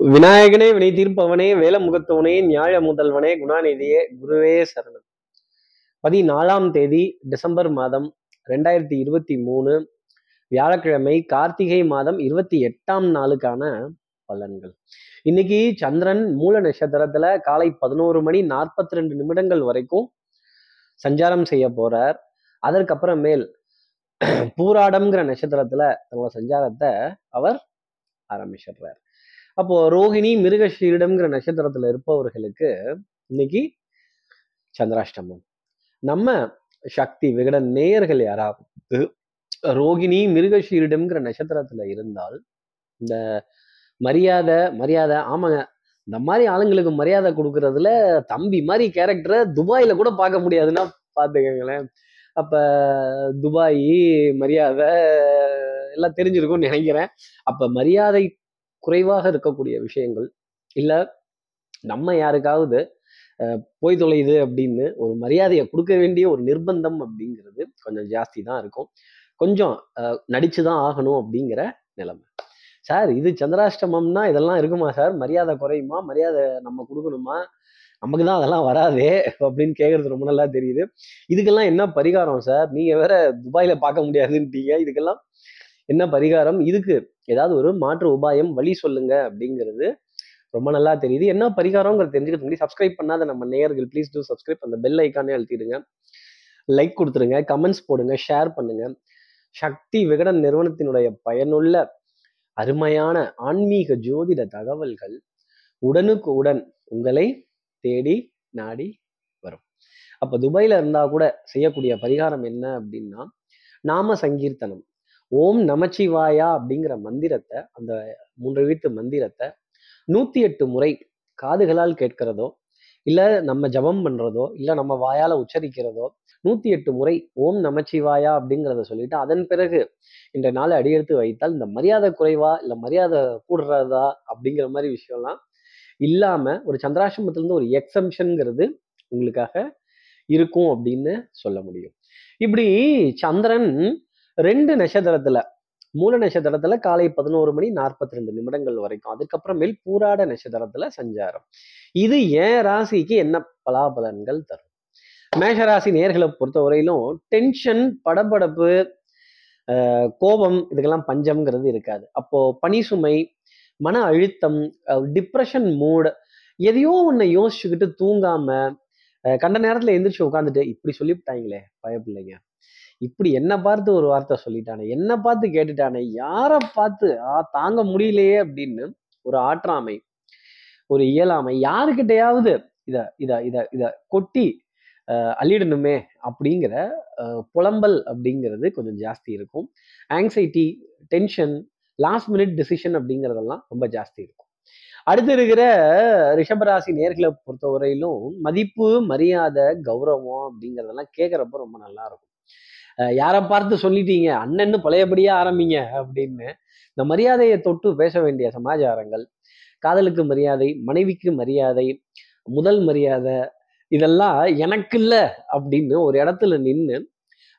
விநாயகனே வினை தீர்ப்பவனே வேலமுகத்தவனே நியாய முதல்வனே குணாநிதியே குருவே சரணம். பதினாலாம் தேதி டிசம்பர் மாதம் ரெண்டாயிரத்தி இருபத்தி மூணு வியாழக்கிழமை கார்த்திகை மாதம் இருபத்தி எட்டாம் நாளுக்கான பலன்கள். இன்னைக்கு சந்திரன் மூல நட்சத்திரத்துல காலை பதினோரு மணி நாற்பத்தி ரெண்டு நிமிடங்கள் வரைக்கும் சஞ்சாரம் செய்ய போறார். அதற்கப்புறமேல் பூராடம்ங்கிற நட்சத்திரத்துல தன்னோட சஞ்சாரத்தை அவர் ஆரம்பிச்சிடுறார். அப்போ ரோஹிணி மிருகஷீரிடம்ங்கிற நட்சத்திரத்துல இருப்பவர்களுக்கு இன்னைக்கு சந்திராஷ்டமம். நம்ம சக்தி விகடன் நேயர்கள் யாராவது ரோகிணி மிருகஷீரிடம்ங்கிற நட்சத்திரத்துல இருந்தால் இந்த மரியாதை மரியாதை ஆமாங்க இந்த மாதிரி ஆளுங்களுக்கு மரியாதை கொடுக்கறதுல தம்பி மாதிரி கேரக்டரை துபாயில கூட பார்க்க முடியாதுன்னா பார்த்துக்கங்களேன். அப்ப துபாய் மரியாதை எல்லாம் தெரிஞ்சிருக்கும்னு நினைக்கிறேன். அப்ப மரியாதை குறைவாக இருக்கக்கூடிய விஷயங்கள். இல்லை நம்ம யாருக்காவது போய் தொலையுது அப்படின்னு ஒரு மரியாதையை கொடுக்க வேண்டிய ஒரு நிர்பந்தம் அப்படிங்கிறது கொஞ்சம் ஜாஸ்தி தான் இருக்கும். கொஞ்சம் நடிச்சு தான் ஆகணும் அப்படிங்கிற நிலைமை. சார் இது சந்திராஷ்டமம்னா இதெல்லாம் இருக்குமா சார்? மரியாதை குறையுமா? மரியாதை நம்ம கொடுக்கணுமா? நமக்கு தான் அதெல்லாம் வராதே அப்படின்னு கேட்கறது ரொம்ப நல்லா தெரியுது. இதுக்கெல்லாம் என்ன பரிகாரம் சார்? நீங்க வேற துபாயில பார்க்க முடியாதுன்ட்டீங்க. இதுக்கெல்லாம் என்ன பரிகாரம்? இதுக்கு ஏதாவது ஒரு மாற்று உபாயம் வழி சொல்லுங்க அப்படிங்கிறது ரொம்ப நல்லா தெரியுது. என்ன பரிகாரங்கிறது தெரிஞ்சுக்கிறது முன்னாடி சப்ஸ்கிரைப் பண்ணாத நம்ம நேயர்கள் ப்ளீஸ் டூ சப்ஸ்கிரைப் அந்த பெல் ஐக்கானே அழுத்திடுங்க. லைக் கொடுத்துருங்க கமெண்ட்ஸ் போடுங்க ஷேர் பண்ணுங்க. சக்தி விகடன் நிறுவனத்தினுடைய பயனுள்ள அருமையான ஆன்மீக ஜோதிட தகவல்கள் உடனுக்கு உடன் உங்களை தேடி நாடி வரும். அப்ப துபாயில் இருந்தா கூட செய்யக்கூடிய பரிகாரம் என்ன அப்படின்னா நாம சங்கீர்த்தனம். ஓம் நமச்சிவாயா அப்படிங்கிற மந்திரத்தை அந்த மூன்று வீட்டு மந்திரத்தை நூத்தி எட்டு முறை காதுகளால் கேட்கிறதோ இல்ல நம்ம ஜபம் பண்றதோ இல்ல நம்ம வாயால உச்சரிக்கிறதோ நூத்தி எட்டு முறை ஓம் நமச்சிவாயா அப்படிங்கிறத சொல்லிட்டு அதன் பிறகு இந்த நாளை அடியெடுத்து வைத்தால் இந்த மரியாதை குறைவா இல்ல மரியாதை கூடுறதா அப்படிங்கிற மாதிரி விஷயம்லாம் இல்லாம ஒரு சந்திராசிரமத்திலிருந்து ஒரு எக்ஸம்ஷன்ங்கிறது உங்களுக்காக இருக்கும் அப்படின்னு சொல்ல முடியும். இப்படி சந்திரன் ரெண்டு நட்சத்திரத்துல மூல நட்சத்திரத்துல காலை பதினோரு மணி நாற்பத்தி ரெண்டு நிமிடங்கள் வரைக்கும். அதுக்கப்புறமேல் பூராட நட்சத்திரத்துல சஞ்சாரம். இது ஏன் ராசிக்கு என்ன பலாபலன்கள் தரும்? மேஷராசி நேர்களை பொறுத்தவரையிலும் டென்ஷன் படபடப்பு கோபம் இதுக்கெல்லாம் பஞ்சம்ங்கிறது இருக்காது. அப்போ பனி சுமை மன அழுத்தம் டிப்ரெஷன் மூட் எதையோ ஒன்றை யோசிச்சுக்கிட்டு தூங்காம கண்ட நேரத்துல எந்திரிச்சு உட்காந்துட்டு இப்படி சொல்லிவிட்டாங்களே பயப்பில்லைங்க இப்படி என்னை பார்த்து ஒரு வார்த்தை சொல்லிட்டானே என்னை பார்த்து கேட்டுட்டானே யாரை பார்த்து ஆ தாங்க முடியலையே அப்படின்னு ஒரு ஆற்றாமை ஒரு இயலாமை யாருக்கிட்டையாவது இதை இதை இதை இதை கொட்டி அஹ், அள்ளிடணுமே அப்படிங்கிற புலம்பல் அப்படிங்கிறது கொஞ்சம் ஜாஸ்தி இருக்கும். Anxiety tension last minute decision அப்படிங்கிறதெல்லாம் ரொம்ப ஜாஸ்தி இருக்கும். அடுத்து இருக்கிற ரிஷபராசி நேர்களை பொறுத்தவரையிலும் மதிப்பு மரியாதை கௌரவம் அப்படிங்கிறதெல்லாம் கேட்குறப்ப ரொம்ப நல்லா இருக்கும். யாரை பார்த்து சொல்லிட்டீங்க? அண்ணன்னு பழையபடியா ஆரம்பிங்க அப்படின்னு இந்த மரியாதையை தொட்டு பேச வேண்டிய சமாச்சாரங்கள் காதலுக்கு மரியாதை மனைவிக்கு மரியாதை முதல் மரியாதை இதெல்லாம் எனக்கு இல்லை அப்படின்னு ஒரு இடத்துல நின்று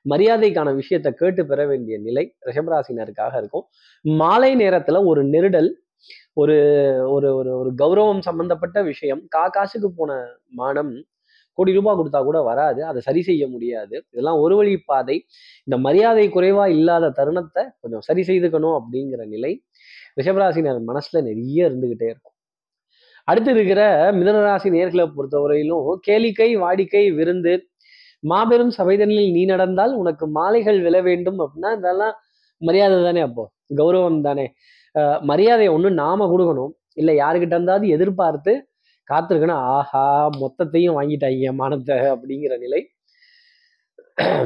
மரியாதைக்கான விஷயத்தை கேட்டு பெற வேண்டிய நிலை ரிஷபராசினருக்காக இருக்கும். மாலை நேரத்துல ஒரு நெருடல் ஒரு ஒரு ஒரு ஒரு கௌரவம் சம்பந்தப்பட்ட விஷயம் கா காசுக்கு போன மானம் கோடி ரூபாய் கொடுத்தா கூட வராது. அதை சரி செய்ய முடியாது. இதெல்லாம் ஒரு வழி பாதை. இந்த மரியாதை குறைவா இல்லாத தருணத்தை கொஞ்சம் சரி செய்துக்கணும் அப்படிங்கிற நிலை ரிஷபராசினர் மனசுல நிறைய இருந்துகிட்டே இருக்கும். அடுத்து இருக்கிற மிதனராசி நேர்களை பொறுத்தவரையிலும் கேளிக்கை வாடிக்கை விருந்து மாபெரும் சபைதனில் நீ நடந்தால் உனக்கு மாலைகள் விழ வேண்டும் அப்படின்னா இதெல்லாம் மரியாதை தானே அப்போ? கௌரவம் தானே. மரியாதையை ஒண்ணு நாம கொடுக்கணும். இல்லை யாருக்கிட்ட இருந்தாவது எதிர்பார்த்து காத்திருக்குன்னு ஆஹா மொத்தத்தையும் வாங்கிட்டாங்க மானத்தை அப்படிங்கிற நிலை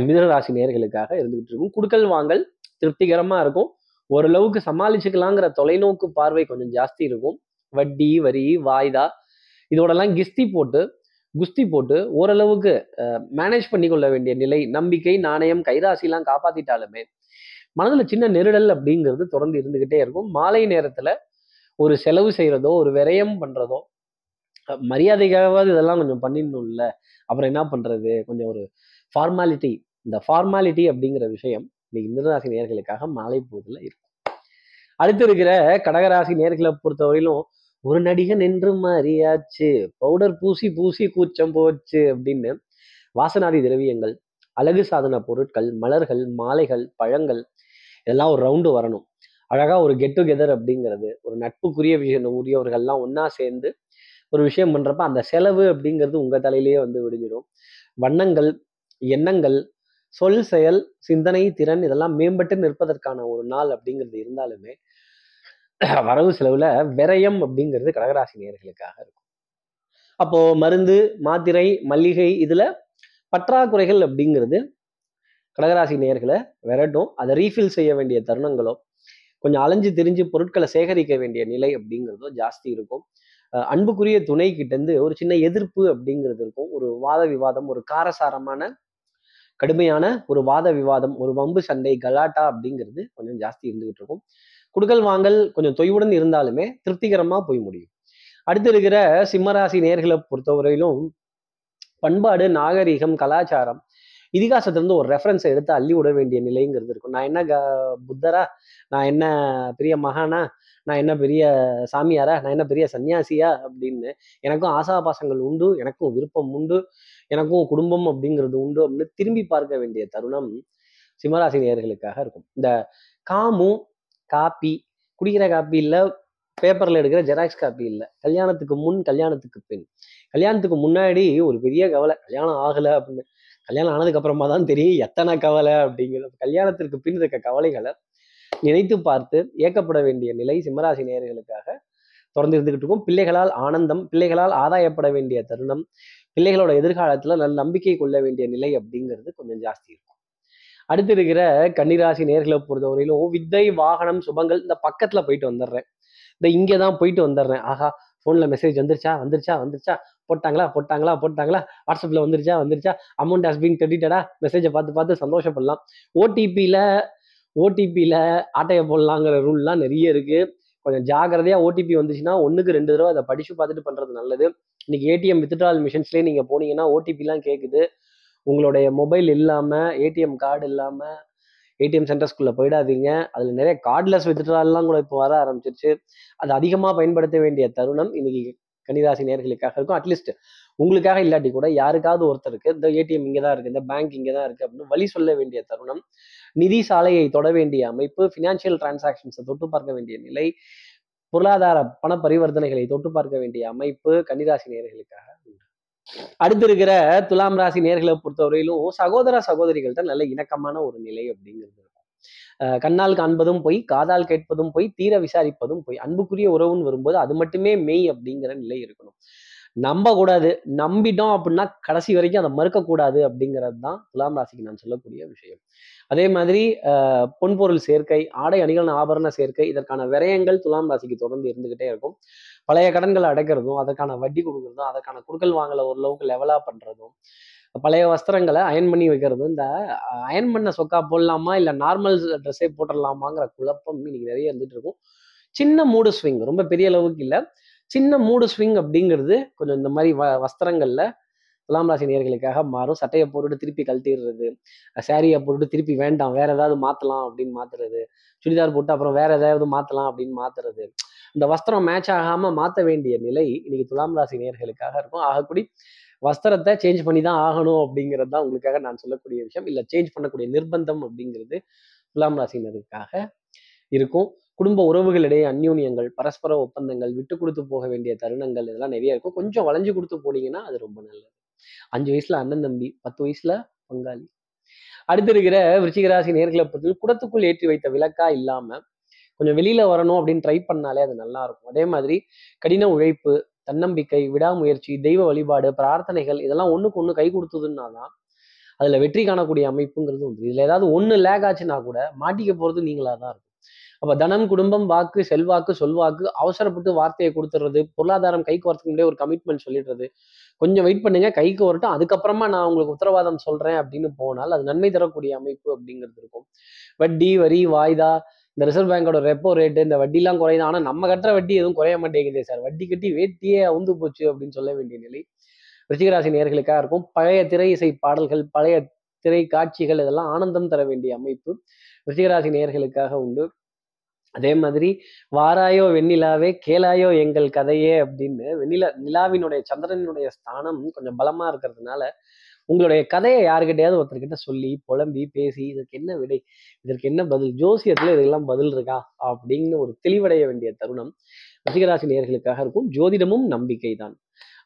மிதனராசி நேர்களுக்காக இருந்துகிட்டு இருக்கும். குடுக்கல் வாங்கல் திருப்திகரமா இருக்கும். ஓரளவுக்கு சமாளிச்சுக்கலாங்கிற தொலைநோக்கு பார்வை கொஞ்சம் ஜாஸ்தி இருக்கும். வட்டி வரி வாய்தா இதோடலாம் கிஸ்தி போட்டு குஸ்தி போட்டு ஓரளவுக்கு மேனேஜ் பண்ணி கொள்ள வேண்டிய நிலை நம்பிக்கை நாணயம் கைராசிலாம் காப்பாத்திட்டாலுமே மனதுல சின்ன நெருடல் அப்படிங்கிறது தொடர்ந்து இருந்துகிட்டே இருக்கும். மாலை நேரத்துல ஒரு செலவு செய்யறதோ ஒரு விரயம் பண்றதோ மரியாதைக்காகவாது இதெல்லாம் கொஞ்சம் பண்ணிடணும்ல. அப்புறம் என்ன பண்றது? கொஞ்சம் ஒரு ஃபார்மாலிட்டி இந்த ஃபார்மாலிட்டி அப்படிங்கிற விஷயம் இன்னைக்கு மிருகராசி நேர்களுக்காக மாலை போதில் இருக்கும். அடுத்து இருக்கிற கடகராசி நேர்களை பொறுத்தவரையிலும் ஒரு நடிகன் என்று மாறியாச்சு. பவுடர் பூசி பூசி கூச்சம் போச்சு அப்படின்னு வாசனாதி திரவியங்கள் அழகு சாதன பொருட்கள் மலர்கள் மாலைகள் பழங்கள் இதெல்லாம் ஒரு ரவுண்டு வரணும். அழகாக ஒரு கெட் டுகெதர் அப்படிங்கிறது ஒரு நட்புக்குரிய விஷயம் உரியவர்கள்லாம் ஒன்றா சேர்ந்து ஒரு விஷயம் பண்ணுறப்ப அந்த செலவு அப்படிங்கிறது உங்கள் தலையிலேயே வந்து விடிஞ்சிடும். வண்ணங்கள் எண்ணங்கள் சொல் செயல் சிந்தனை திறன் இதெல்லாம் மேம்பட்டு நிற்பதற்கான ஒரு நாள் அப்படிங்கிறது இருந்தாலுமே வரவு செலவுல விரயம் அப்படிங்கிறது கடகராசி நேயர்களுக்காக இருக்கும். அப்போ மருந்து மாத்திரை மல்லிகை இதுல பற்றாக்குறைகள் அப்படிங்கிறது கடகராசி நேயர்களை விரட்டும். அதை ரீஃபில் செய்ய வேண்டிய தருணங்களோ கொஞ்சம் அலைஞ்சு திரிஞ்சு பொருட்களை சேகரிக்க வேண்டிய நிலை அப்படிங்கிறதோ ஜாஸ்தி இருக்கும். அன்புக்குரிய துணை கிட்டேருந்து ஒரு சின்ன எதிர்ப்பு அப்படிங்கிறது இருக்கும். ஒரு வாத விவாதம் ஒரு காரசாரமான கடுமையான ஒரு வாத விவாதம் ஒரு வம்பு சண்டை கலாட்டா அப்படிங்கிறது கொஞ்சம் ஜாஸ்தி இருந்துகிட்டு இருக்கும். குடுக்கல் வாங்கல் கொஞ்சம் தொய்வுடன் இருந்தாலுமே திருப்திகரமா போய் முடியும். அடுத்து இருக்கிற சிம்மராசி நேர்களை பொறுத்தவரையிலும் பண்பாடு நாகரிகம் கலாச்சாரம் இதிகாசத்திலிருந்து ஒரு ரெஃபரன்ஸை எடுத்து அள்ளி விட வேண்டிய நிலைங்கிறது இருக்கும். நான் என்ன க புத்தரா? நான் என்ன பெரிய மகானா? நான் என்ன பெரிய சாமியாரா? நான் என்ன பெரிய சன்னியாசியா? அப்படின்னு எனக்கும் ஆசாபாசங்கள் உண்டு எனக்கும் விருப்பம் உண்டு எனக்கும் குடும்பம் அப்படிங்கிறது உண்டு அப்படின்னு திரும்பி பார்க்க வேண்டிய தருணம் சிம்மராசி நேர்களுக்காக இருக்கும். இந்த காமு காப்பி குடிக்கிற காப்பி இல்லை பேப்பரில் எடுக்கிற ஜெராக்ஸ் காப்பி இல்லை கல்யாணத்துக்கு முன் கல்யாணத்துக்கு பின். கல்யாணத்துக்கு முன்னாடி ஒரு பெரிய கவலை கல்யாணம் ஆகலை அப்படின்னு கல்யாணம் ஆனதுக்கு அப்புறமா தான் தெரியும் எத்தனை கவலை அப்படிங்கிறது கல்யாணத்திற்கு பின் இருக்க கவலைகளை நினைத்து பார்த்து ஏக்கப்பட வேண்டிய நிலை சிம்மராசி நேயர்களுக்காக தொடர்ந்து இருந்துகிட்டு இருக்கும். பிள்ளைகளால் ஆனந்தம் பிள்ளைகளால் ஆதாயப்பட வேண்டிய தருணம் பிள்ளைகளோட எதிர்காலத்துல நல்ல நம்பிக்கை கொள்ள வேண்டிய நிலை அப்படிங்கிறது கொஞ்சம் ஜாஸ்தி இருக்கும். அடுத்து இருக்கிற கன்னிராசி நேர்களை பொறுத்தவரையிலும் வித்தை வாகனம் சுபங்கள் இந்த பக்கத்துல போயிட்டு வந்துடுறேன். இந்த இங்கே தான் போயிட்டு வந்துடுறேன். ஆஹா ஃபோனில் மெசேஜ் வந்துருச்சா வந்துருச்சா வந்துருச்சா போட்டாங்களா போட்டாங்களா போட்டாங்களா வாட்ஸ்அப்பில் வந்துருச்சா வந்துருச்சா அமௌண்ட் ஹஸ் பீன் கிரெடிட்டடா மெசேஜை பார்த்து பார்த்து சந்தோஷப்படலாம். ஓடிபியில் ஓடிபியில் ஆட்டையை போடலாங்கிற ரூல்லாம் நிறைய இருக்கு. கொஞ்சம் ஜாக்கிரதையா ஓடிபி வந்துச்சுன்னா ஒண்ணுக்கு ரெண்டு தடவை அதை படிச்சு பார்த்துட்டு பண்றது நல்லது. இன்னைக்கு ஏடிஎம் வித்ட்ரால் மிஷின்ஸ்லேயே நீங்க போனீங்கன்னா ஓடிபிலாம் கேட்குது உங்களுடைய மொபைல் இல்லாம ஏடிஎம் கார்டு இல்லாம ஏடிஎம் சென்டர்ஸ்குள்ளே போயிடாதீங்க. அதுல நிறைய கார்ட்லெஸ் வித்ட்ரால்லாம் கூட இப்போ வர ஆரம்பிச்சிருச்சு. அது அதிகமா பயன்படுத்த வேண்டிய தருணம் இன்னைக்கு கன்னிராசி நேர்களுக்காக இருக்கும். அட்லீஸ்ட் உங்களுக்காக இல்லாட்டி கூட யாருக்காவது ஒருத்தருக்கு இந்த ஏடிஎம் இங்கே தான் இருக்கு இந்த பேங்க் இங்கே தான் இருக்கு அப்படின்னு வழி சொல்ல வேண்டிய தருணம். நிதி சாலையை தொட வேண்டிய அமைப்பு ஃபினான்ஷியல் டிரான்சாக்ஷன்ஸை தொட்டு பார்க்க வேண்டிய நிலை பொருளாதார பண பரிவர்த்தனைகளை தொட்டு பார்க்க வேண்டிய அமைப்பு கன்னிராசி நேர்களுக்காக உண்டு. அடுத்து இருக்கிற துலாம் ராசி நேர்களை பொறுத்தவரையிலும் சகோதர சகோதரிகள்கிட்ட நல்ல இணக்கமான ஒரு நிலை அப்படிங்கிறது இருக்கும். கண்ணால் காண்பதும் போய் காதால் கேட்பதும் போய் தீர விசாரிப்பதும் போய் அன்புக்குரிய உறவுன்னு வரும்போது அது மட்டுமே மெய் அப்படிங்கிற நிலை இருக்கணும். நம்ப கூடாது நம்பிட்டோம் அப்படின்னா கடைசி வரைக்கும் அதை மறுக்கக்கூடாது அப்படிங்கிறது தான் துலாம் ராசிக்கு நான் சொல்லக்கூடிய விஷயம். அதே மாதிரி பொன்பொருள் சேர்க்கை ஆடை அணிகள் ஆபரண சேர்க்கை இதற்கான விரயங்கள் துலாம் ராசிக்கு தொடர்ந்து இருந்துகிட்டே இருக்கும். பழைய கடன்களை அடைக்கிறதும் அதற்கான வட்டி கொடுக்கறதும் அதற்கான குடுக்கல் வாங்கலை ஓரளவுக்கு லெவலாக பண்றதும் பழைய வஸ்திரங்களை அயன் பண்ணி வைக்கிறதும் இந்த அயன் பண்ண சொக்கா போடலாமா இல்லை நார்மல் ட்ரெஸ்ஸே போட்டுடலாமாங்கிற குழப்பம் இன்னைக்கு நிறைய இருந்துட்டு இருக்கும். சின்ன மூடு ஸ்விங் ரொம்ப பெரிய அளவுக்கு இல்லை. சின்ன மூடு ஸ்விங் அப்படிங்கிறது கொஞ்சம் இந்த மாதிரி வ வஸ்திரங்களில் துலாம் ராசி நேர்களுக்காக மாறும். சட்டையை போட்டுட்டு திருப்பி கழட்டிடுறது. சாரியை போட்டுட்டு திருப்பி வேண்டாம் வேற ஏதாவது மாற்றலாம் அப்படின்னு மாத்துறது. சுடிதார் போட்டு அப்புறம் வேற ஏதாவது மாற்றலாம் அப்படின்னு மாத்துறது. இந்த வஸ்திரம் மேட்ச் ஆகாமல் மாற்ற வேண்டிய நிலை இன்னைக்கு துலாம் ராசி நேர்களுக்காக இருக்கும். ஆகக்கூடி வஸ்திரத்தை சேஞ்ச் பண்ணி தான் ஆகணும் அப்படிங்கிறது தான் உங்களுக்காக நான் சொல்லக்கூடிய விஷயம். இல்லை சேஞ்ச் பண்ணக்கூடிய நிர்பந்தம் அப்படிங்கிறது துலாம் ராசினருக்காக இருக்கும். குடும்ப உறவுகளிடையே அந்யூன்யங்கள் பரஸ்பர ஒப்பந்தங்கள் விட்டு கொடுத்து போக வேண்டிய தருணங்கள் இதெல்லாம் நிறைய இருக்கும். கொஞ்சம் வளைஞ்சு கொடுத்து போனீங்கன்னா அது ரொம்ப நல்லது. அஞ்சு வயசுல அண்ணன் தம்பி பத்து வயசுல பங்காளி. அடுத்து இருக்கிற விருச்சிகராசி நேர்களை பொறுத்தவரை குடத்துக்குள் ஏற்றி வைத்த விளக்கா இல்லாம கொஞ்சம் வெளியில வரணும் அப்படின்னு ட்ரை பண்ணாலே அது நல்லா இருக்கும். அதே மாதிரி கடின உழைப்பு தன்னம்பிக்கை விடாமுயற்சி தெய்வ வழிபாடு பிரார்த்தனைகள் இதெல்லாம் ஒண்ணுக்கு ஒண்ணு கை கொடுத்ததுன்னா தான் அதுல வெற்றி காணக்கூடிய அமைப்புங்கிறது உண்டு இதுல ஏதாவது ஒண்ணு லேக் ஆச்சுன்னா கூட மாட்டிக்க போறது நீங்களா தான் இருக்கும். அப்போ தனம் குடும்பம் வாக்கு செல்வாக்கு சொல்வாக்கு அவசரப்பட்டு வார்த்தையை கொடுத்துறது பொருளாதாரம் கைக்கு வரத்துக்கு முன்னாடியே ஒரு கமிட்மெண்ட் சொல்லிடுறது. கொஞ்சம் வெயிட் பண்ணுங்க கைக்கு வரட்டும் அதுக்கப்புறமா நான் உங்களுக்கு உத்தரவாதம் சொல்றேன் அப்படின்னு போனால் அது நன்மை தரக்கூடிய அமைப்பு அப்படிங்கிறது இருக்கும். வட்டி வரி வாய்தா இந்த ரிசர்வ் பேங்கோட ரெப்போ ரேட்டு இந்த வட்டிலாம் குறையுது. ஆனால் நம்ம கட்டுற வட்டி எதுவும் குறைய மாட்டேங்குதே சார். வட்டி கட்டி வேட்டியே அவுந்து போச்சு அப்படின்னு சொல்ல வேண்டிய நிலை. ரிச்சிகராசி நேர்களுக்காக இருக்கும். பழைய திரை இசை பாடல்கள் பழைய திரை காட்சிகள் இதெல்லாம் ஆனந்தம் தர வேண்டிய அமைப்பு. ரிச்சிகராசி நேர்களுக்காக உண்டு. அதே மாதிரி வாராயோ வெண்ணிலாவே கேளாயோ எங்கள் கதையே அப்படின்னு வெண்ணிலா நிலாவினுடைய சந்திரனுடைய ஸ்தானம் கொஞ்சம் பலமா இருக்கிறதுனால உங்களுடைய கதையை யாருக்கிட்டையாவது ஒருத்தர்கிட்ட சொல்லி புலம்பி பேசி இதற்கு என்ன விடை? இதற்கு என்ன பதில்? ஜோசியத்துல இதெல்லாம் பதில் இருக்கா? அப்படின்னு ஒரு தெளிவடைய வேண்டிய தருணம் ரிஷிகராசி நேர்களுக்காக இருக்கும். ஜோதிடமும் நம்பிக்கை தான்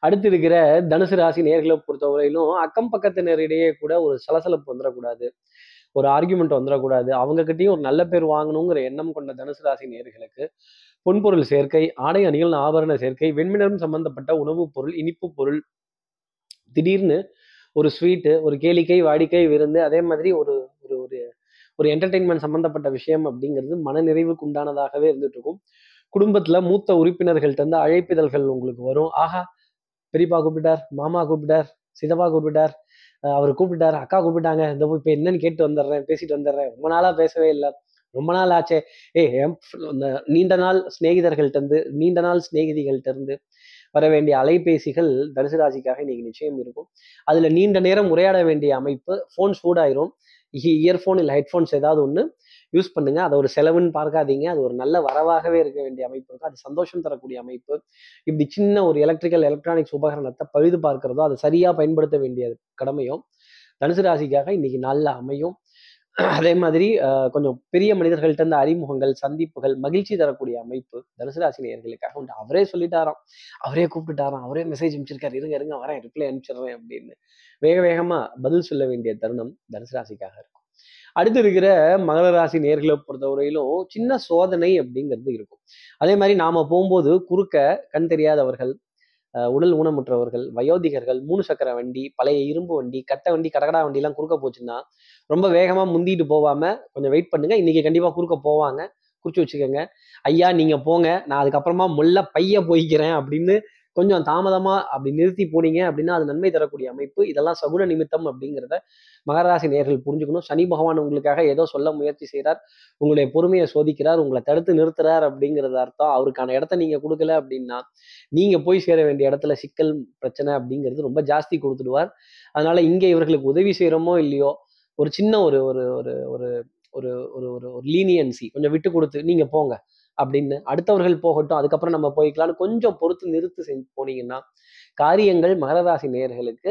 அடுத்து இருக்கிற தனுசு ராசி நேர்களை பொறுத்தவரையிலும் அக்கம் பக்கத்தினரிடையே கூட ஒரு சலசலப்பு வந்துடக்கூடாது. ஒரு ஆர்கியூமெண்ட் வந்துடக்கூடாது. அவங்ககிட்டயும் ஒரு நல்ல பேர் வாங்கணுங்கிற எண்ணம் கொண்ட தனுசு ராசி நேர்களுக்கு பொன்பொருள் சேர்க்கை ஆடை அணிகள் ஆபரண சேர்க்கை வெண்மினரும் சம்பந்தப்பட்ட உணவுப் பொருள் இனிப்பு பொருள் திடீர்னு ஒரு ஸ்வீட்டு ஒரு கேளிக்கை வாடிக்கை விருந்து அதே மாதிரி ஒரு ஒரு ஒரு ஒரு என்டர்டெயின்மெண்ட் சம்பந்தப்பட்ட விஷயம் அப்படிங்கிறது மனநிறைவுக்கு உண்டானதாகவே இருந்துட்டு இருக்கும் குடும்பத்துல மூத்த உறுப்பினர்கள்ட்ட இருந்து அழைப்பிதழ்கள் உங்களுக்கு வரும். ஆஹா பெரியப்பா கூப்பிட்டார் மாமா கூப்பிட்டார் சிதப்பா கூப்பிட்டார் அவர் கூப்பிட்டார் அக்கா கூப்பிட்டாங்க இந்த இப்போ என்னன்னு கேட்டு வந்துடுறேன் பேசிட்டு வந்துடுறேன். ரொம்ப நாளாக பேசவே இல்லை. ரொம்ப நாள் ஆச்சே. ஏ இந்த நீண்ட நாள் சிநேகிதர்கள்ட்டருந்து நீண்ட நாள் சிநேகிதிகள்ட்டருந்து வர வேண்டிய அலைபேசிகள் தனுசு ராசிக்காக இன்னைக்கு நிச்சயம் இருக்கும். அதில் நீண்ட நேரம் உரையாட வேண்டிய அமைப்பு ஃபோன் சூடாயிரும் இயர்ஃபோன் இல்லை ஹெட்ஃபோன்ஸ் ஏதாவது ஒன்று யூஸ் பண்ணுங்க. அதை ஒரு செலவுன்னு பார்க்காதீங்க. அது ஒரு நல்ல வரவாகவே இருக்க வேண்டிய அமைப்பு இருக்கும் அது சந்தோஷம் தரக்கூடிய அமைப்பு. இப்படி சின்ன ஒரு எலக்ட்ரிக்கல் எலக்ட்ரானிக்ஸ் உபகரணத்தை பழுது பார்க்கிறதோ அதை சரியா பயன்படுத்த வேண்டிய கடமையும் தனுசு ராசிக்காக இன்னைக்கு நல்ல அமையும். அதே மாதிரி கொஞ்சம் பெரிய மனிதர்கள்ட்ட இருந்த அறிமுகங்கள் சந்திப்புகள் மகிழ்ச்சி தரக்கூடிய அமைப்பு தனுசு ராசி நேர்களுக்காக உண்டு. அவரே சொல்லிட்டாராம். அவரே கூப்பிட்டுட்டாராம். அவரே மெசேஜ் அனுப்பிச்சிருக்காரு. இருங்க இருங்க வரேன். ரிப்ளை அனுப்பிச்சிடுறேன் அப்படின்னு வேக வேகமா பதில் சொல்ல வேண்டிய தருணம் தனுசு ராசிக்காக இருக்கும். அடுத்து இருக்கிற மகர ராசி நேர்களை பொறுத்தவரையிலும் சின்ன சோதனை அப்படிங்கிறது இருக்கும். அதே மாதிரி நாம போகும்போது குறுக்க கண் தெரியாதவர்கள் உடல் ஊனமுற்றவர்கள் வயோதிகர்கள் மூணு சக்கர வண்டி பழைய இரும்பு வண்டி கட்டை வண்டி கடகடா வண்டிலாம் குறுக்க போச்சுன்னா ரொம்ப வேகமாக முந்திட்டு போகாம கொஞ்சம் வெயிட் பண்ணுங்க. இன்னைக்கு கண்டிப்பாக குறுக்க போவாங்க. குறிச்சு வச்சுக்கோங்க. ஐயா நீங்கள் போங்க. நான் அதுக்கப்புறமா முல்ல பைய போய்க்கிறேன் அப்படின்னு கொஞ்சம் தாமதமா அப்படி நிறுத்தி போனீங்க அப்படின்னா அது நன்மை தரக்கூடிய அமைப்பு. இதெல்லாம் சகுன நிமித்தம் அப்படிங்கிறத மகராசி நேர்கள் புரிஞ்சுக்கணும். சனி பகவான் உங்களுக்காக ஏதோ சொல்ல முயற்சி செய்கிறார் உங்களுடைய பொறுமையை சோதிக்கிறார். உங்களை தடுத்து நிறுத்துறார் அப்படிங்கிறது அர்த்தம். அவருக்கான இடத்த நீங்க கொடுக்கல அப்படின்னா நீங்க போய் சேர வேண்டிய இடத்துல சிக்கல் பிரச்சனை அப்படிங்கிறது ரொம்ப ஜாஸ்தி கொடுத்துடுவார். அதனால இங்க இவர்களுக்கு உதவி செய்யறோமோ இல்லையோ ஒரு சின்ன ஒரு ஒரு ஒரு ஒரு ஒரு ஒரு ஒரு லீனியன்சி கொஞ்சம் விட்டு கொடுத்து நீங்க போங்க. அப்படின்னு அடுத்தவர்கள் போகட்டும் அதுக்கப்புறம் நம்ம போய்க்கலாம்னு கொஞ்சம் பொறுத்து நிறுத்து செஞ்சு போனீங்கன்னா காரியங்கள் மகரராசி நேர்களுக்கு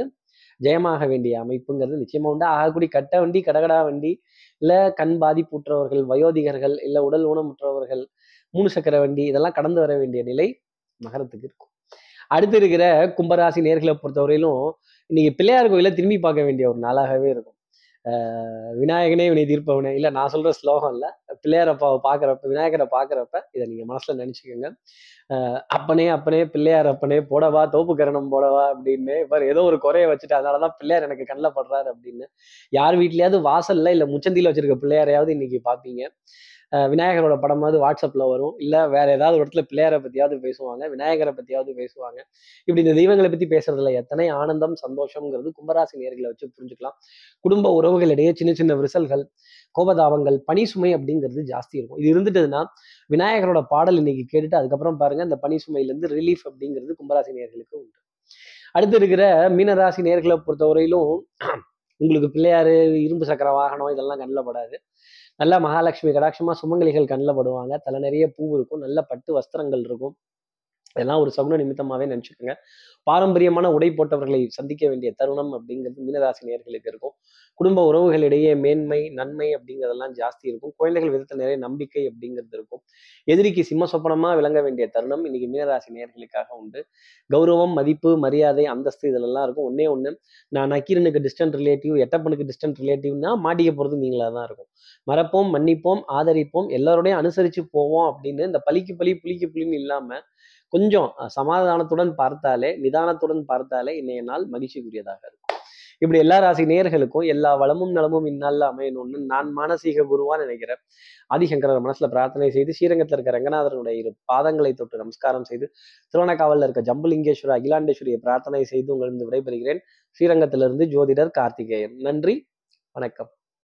ஜெயமாக வேண்டிய அமைப்புங்கிறது நிச்சயமா உண்டு. ஆகக்கூடிய கட்ட வண்டி கடகடா வண்டி இல்லை கண் பாதிப்புற்றவர்கள் வயோதிகர்கள் இல்லை உடல் ஊனமுற்றவர்கள் மூணு சக்கர வண்டி இதெல்லாம் கடந்து வர வேண்டிய நிலை மகரத்துக்கு இருக்கும். அடுத்து இருக்கிற கும்பராசி நேர்களை பொறுத்தவரையிலும் இன்னைக்கு பிள்ளையார் கோயில திரும்பி பார்க்க வேண்டிய ஒரு நாளாகவே இருக்கும். விநாயகனே வினை தீர்ப்பவனே. இல்லை நான் சொல்ற ஸ்லோகம் இல்லை. பிள்ளையார் அப்பாவை பார்க்குறப்ப விநாயகரை பார்க்குறப்ப இதை நீங்க மனசுல நினச்சிக்கோங்க. அப்பனே அப்பனே பிள்ளையார் அப்பனே போடவா தோப்பு கரணம் போடவா அப்படின்னு இப்போ ஏதோ ஒரு குறைய வச்சுட்டு அதனாலதான் பிள்ளையார் எனக்கு கண்ணில் படுறாரு அப்படின்னு. யார் வீட்லயாவது வாசல்ல இல்லை முச்சந்தியில் வச்சிருக்க பிள்ளையாரையாவது இன்னைக்கு பார்ப்பீங்க. விநாயகரோட படமாவது வாட்ஸ்அப்ல வரும். இல்லை வேற ஏதாவது ஒரு இடத்துல பிள்ளையாரை பற்றியாவது பேசுவாங்க விநாயகரை பற்றியாவது பேசுவாங்க. இப்படி இந்த தெய்வங்களை பற்றி பேசுறதுல எத்தனை ஆனந்தம் சந்தோஷம்ங்கிறது கும்பராசி நேர்களை வச்சு புரிஞ்சுக்கலாம். குடும்ப உறவுகளிடையே சின்ன சின்ன விரிசல்கள் கோபதாபங்கள் பனி சுமை அப்படிங்கிறது ஜாஸ்தி இருக்கும். இது இருந்துட்டதுன்னா விநாயகரோட பாடல் இன்னைக்கு கேட்டுட்டு அதுக்கப்புறம் பாருங்க இந்த பனி சுமையிலேருந்து ரிலீஃப் அப்படிங்கிறது கும்பராசி நேர்களுக்கு உண்டு. அடுத்து இருக்கிற மீனராசி நேர்களை பொறுத்தவரையிலும் உங்களுக்கு பிள்ளையாரு இரும்பு சக்கர வாகனம் இதெல்லாம் கண்ணில் படாது. நல்ல மகாலட்சுமி கடாட்சமா சுமங்கலிகள் கண்ணில் படுவாங்க. தலை நிறைய பூ இருக்கும். நல்ல பட்டு வஸ்திரங்கள் இருக்கும். இதெல்லாம் ஒரு சகுன நிமித்தமாவே நினச்சிக்கோங்க. பாரம்பரியமான உடை போட்டவர்களை சந்திக்க வேண்டிய தருணம் அப்படிங்கிறது மீனராசி நேர்களுக்கு இருக்கும். குடும்ப உறவுகளிடையே மேன்மை நன்மை அப்படிங்கிறதெல்லாம் ஜாஸ்தி இருக்கும். குழந்தைகள் விதத்தில் நிறைய நம்பிக்கை அப்படிங்கிறது இருக்கும். எதிரிக்கு சிம்ம சொப்பனமா விளங்க வேண்டிய தருணம் இன்னைக்கு மீனராசி நேர்களுக்காக உண்டு. கௌரவம் மதிப்பு மரியாதை அந்தஸ்து இதெல்லாம் இருக்கும். ஒன்னே ஒன்று நான் நக்கீரனுக்கு டிஸ்டன்ட் ரிலேட்டிவ் எட்டப்பனுக்கு டிஸ்டன்ட் ரிலேட்டிவ்னா மாட்டிக்க போகிறது நீங்களாக தான் இருக்கும். மறப்போம் மன்னிப்போம் ஆதரிப்போம் எல்லாரோடையும் அனுசரித்து போவோம் அப்படின்னு இந்த பலிக்கு பலி புளிக்கு புளின்னு இல்லாமல் கொஞ்சம் சமாதானத்துடன் பார்த்தாலே நிதானத்துடன் பார்த்தாலே இன்றைய நாள் மகிழ்ச்சிக்குரியதாக இருக்கும். இப்படி எல்லா ராசி நேர்களுக்கும் எல்லா வளமும் நலமும் இந்நாளில் அமையணும்னு நான் மானசீக குருவா நினைக்கிறேன். ஆதிசங்கரர் மனசுல பிரார்த்தனை செய்து ஸ்ரீரங்கத்தில் இருக்க ரங்கநாதனுடைய இரு பாதங்களை தொட்டு நமஸ்காரம் செய்து திருவண்ணக்காவலில் இருக்க ஜம்புலிங்கேஸ்வரர் அகிலாண்டேஸ்வரியை பிரார்த்தனை செய்து உங்களிருந்து விடைபெறுகிறேன். ஸ்ரீரங்கத்திலிருந்து ஜோதிடர் கார்த்திகேயன். நன்றி வணக்கம்.